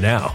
now.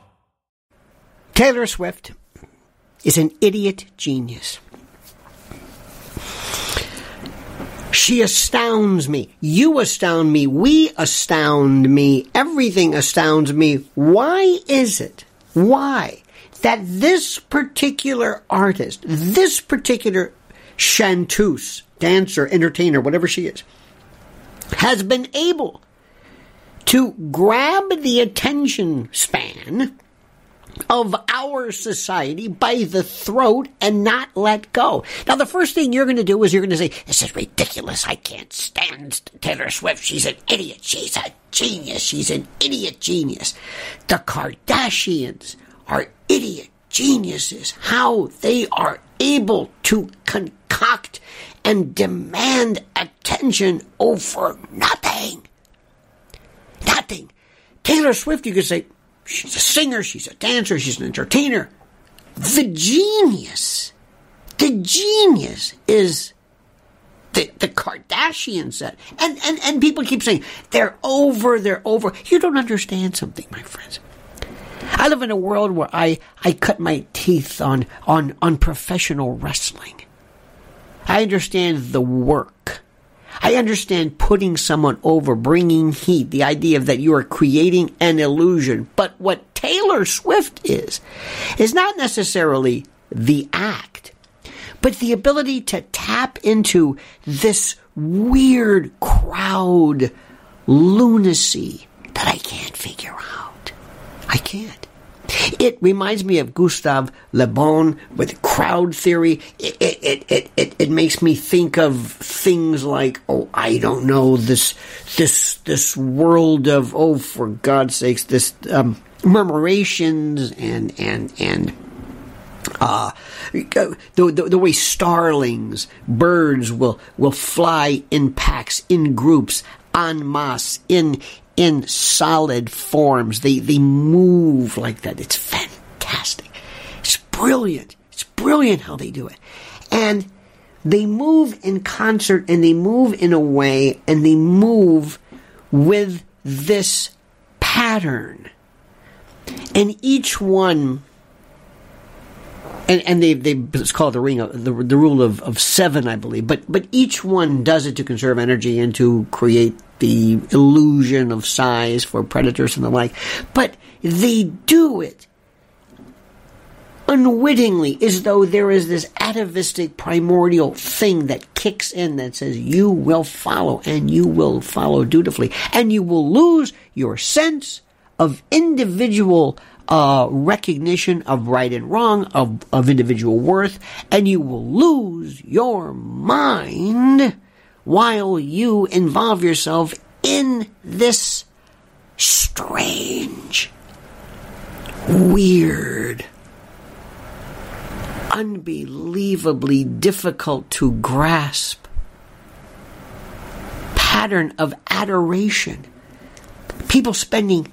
Taylor Swift is an idiot genius. She astounds me. You astound me. We astound me. Everything astounds me. Why is it? Why? That this particular artist, this particular chanteuse, dancer, entertainer, whatever she is, has been able to grab the attention span of our society by the throat and not let go. Now, the first thing you're going to do is you're going to say, This is ridiculous. I can't stand Taylor Swift. She's an idiot. She's a genius. She's an idiot genius. The Kardashians are idiot geniuses. How they are able to concoct and demand attention over nothing. Nothing. Taylor Swift, you could say, she's a singer, she's a dancer, she's an entertainer. The genius, the genius is the, the Kardashian set. And, and, and people keep saying, they're over, they're over. You don't understand something, my friends. I live in a world where I, I cut my teeth on, on, on professional wrestling. I understand the work. I understand putting someone over, bringing heat, the idea of that you are creating an illusion. But what Taylor Swift is, is not necessarily the act, but the ability to tap into this weird crowd lunacy that I can't figure out. I can't. It reminds me of Gustave Le Bon with crowd theory. It, it, it, it, it makes me think of things like, oh, I don't know, this, this, this world of, oh, for God's sakes, this, um, murmurations and, and, and, uh, the, the, the, way starlings, birds will, will fly in packs, in groups, en masse, in, in solid forms. They, they move like that. It's fantastic. It's brilliant. It's brilliant how they do it. And they move in concert and they move in a way and they move with this pattern. And each one and, and they they it's called the ring of, the the rule of, of seven, I believe. But but each one does it to conserve energy and to create the illusion of size for predators and the like. But they do it unwittingly as though there is this atavistic primordial thing that kicks in that says you will follow and you will follow dutifully and you will lose your sense of individual uh, recognition of right and wrong, of, of individual worth, and you will lose your mind while you involve yourself in this strange, weird, unbelievably difficult to grasp pattern of adoration. People spending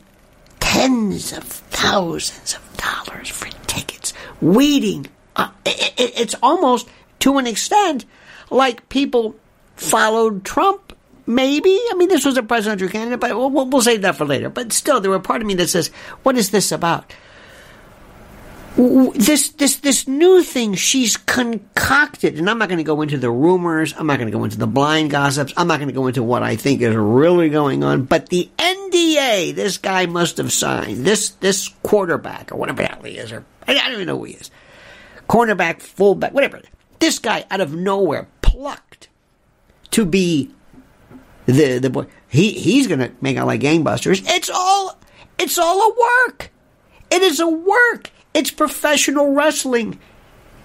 tens of thousands of dollars for tickets, waiting. Uh, it, it, it's almost to an extent like people followed Trump. Maybe I mean this was a presidential candidate, but we'll, we'll save that for later. But still, there were part of me that says, "What is this about?" This this this new thing she's concocted, and I'm not going to go into the rumors. I'm not going to go into the blind gossips. I'm not going to go into what I think is really going on. But the NDA this guy must have signed this this quarterback or whatever the hell he is, or I don't even know who he is, cornerback, fullback, whatever. This guy out of nowhere plucked to be the the boy. He he's going to make out like gangbusters. It's all it's all a work. It is a work. It's professional wrestling.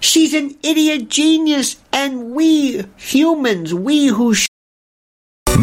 She's an idiot genius, and we humans, we who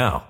now.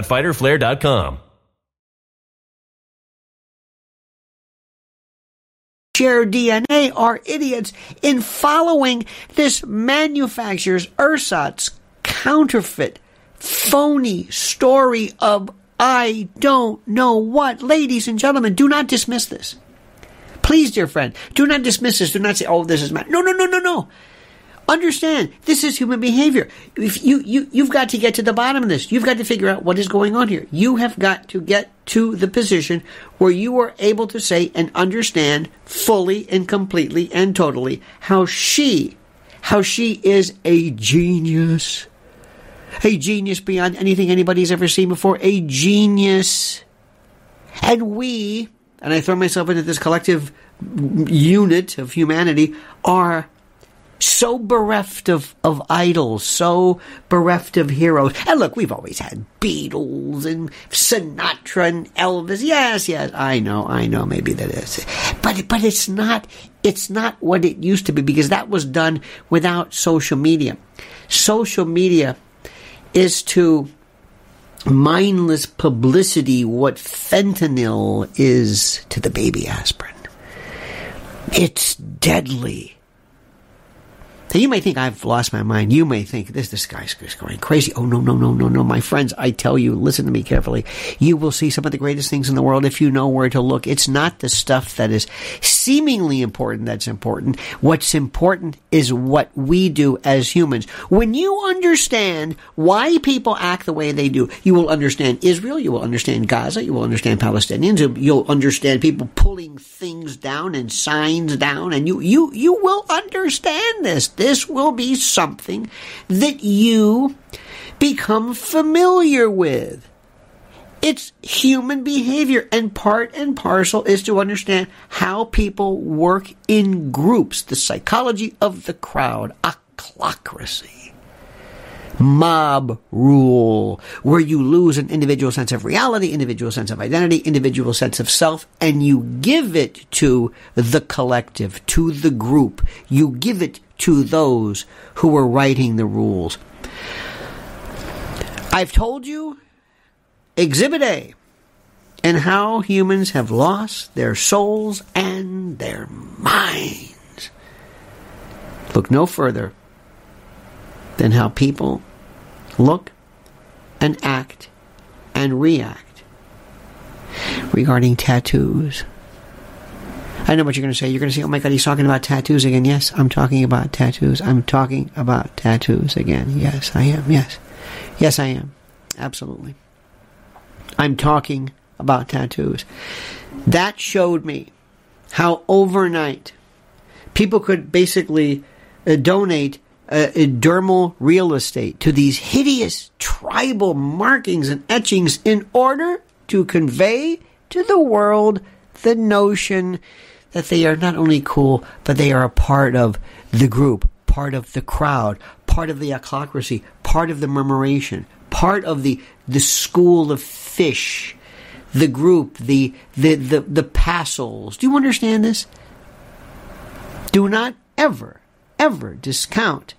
www.fighterflare.com. share DNA are idiots in following this manufacturer's ersatz counterfeit phony story of I don't know what. Ladies and gentlemen, do not dismiss this. Please, dear friend, do not dismiss this. Do not say, oh, this is my. No, no, no, no, no. Understand, this is human behavior. If you, you, you've got to get to the bottom of this. You've got to figure out what is going on here. You have got to get to the position where you are able to say and understand fully and completely and totally how she, how she is a genius. A genius beyond anything anybody's ever seen before. A genius. And we, and I throw myself into this collective unit of humanity, are so bereft of, of idols, so bereft of heroes. And look, we've always had Beatles and Sinatra and Elvis. Yes, yes, I know, I know, maybe that is. But, but it's not, it's not what it used to be because that was done without social media. Social media is to mindless publicity what fentanyl is to the baby aspirin. It's deadly. Now you may think I've lost my mind. You may think this this guy's going crazy. Oh no no no no no, my friends! I tell you, listen to me carefully. You will see some of the greatest things in the world if you know where to look. It's not the stuff that is seemingly important that's important. What's important is what we do as humans. When you understand why people act the way they do, you will understand Israel. You will understand Gaza. You will understand Palestinians. You'll understand people pulling things down and signs down, and you you you will understand this this will be something that you become familiar with. It's human behavior, and part and parcel is to understand how people work in groups, the psychology of the crowd, ochlocracy, mob rule, where you lose an individual sense of reality, individual sense of identity, individual sense of self, and you give it to the collective, to the group. You give it to those who are writing the rules. I've told you Exhibit A and how humans have lost their souls and their minds. Look no further than how people look and act and react regarding tattoos. I know what you're going to say. You're going to say, oh my God, he's talking about tattoos again. Yes, I'm talking about tattoos. I'm talking about tattoos again. Yes, I am. Yes. Yes, I am. Absolutely. I'm talking about tattoos. That showed me how overnight people could basically uh, donate uh, dermal real estate to these hideous tribal markings and etchings in order to convey to the world the notion that they are not only cool, but they are a part of the group, part of the crowd, part of the ochlocracy, part of the murmuration, part of the the school of fish, the group, the the the, the Passols. Do you understand this? Do not ever, ever discount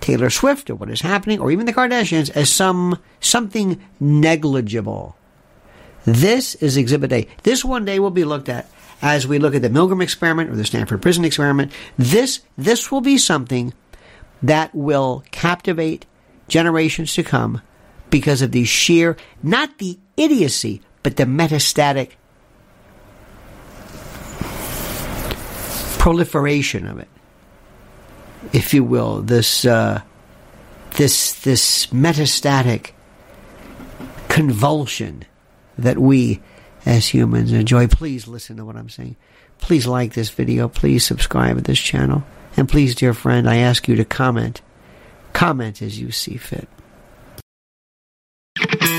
Taylor Swift or what is happening, or even the Kardashians, as some something negligible. This is Exhibit A. This one day will be looked at as we look at the Milgram experiment or the Stanford Prison experiment. This this will be something that will captivate generations to come because of the sheer, not the idiocy, but the metastatic proliferation of it, if you will. This uh, this this metastatic convulsion that we as humans enjoy. Please listen to what I'm saying. Please like this video. Please subscribe to this channel. And please, dear friend, I ask you to comment. Comment as you see fit.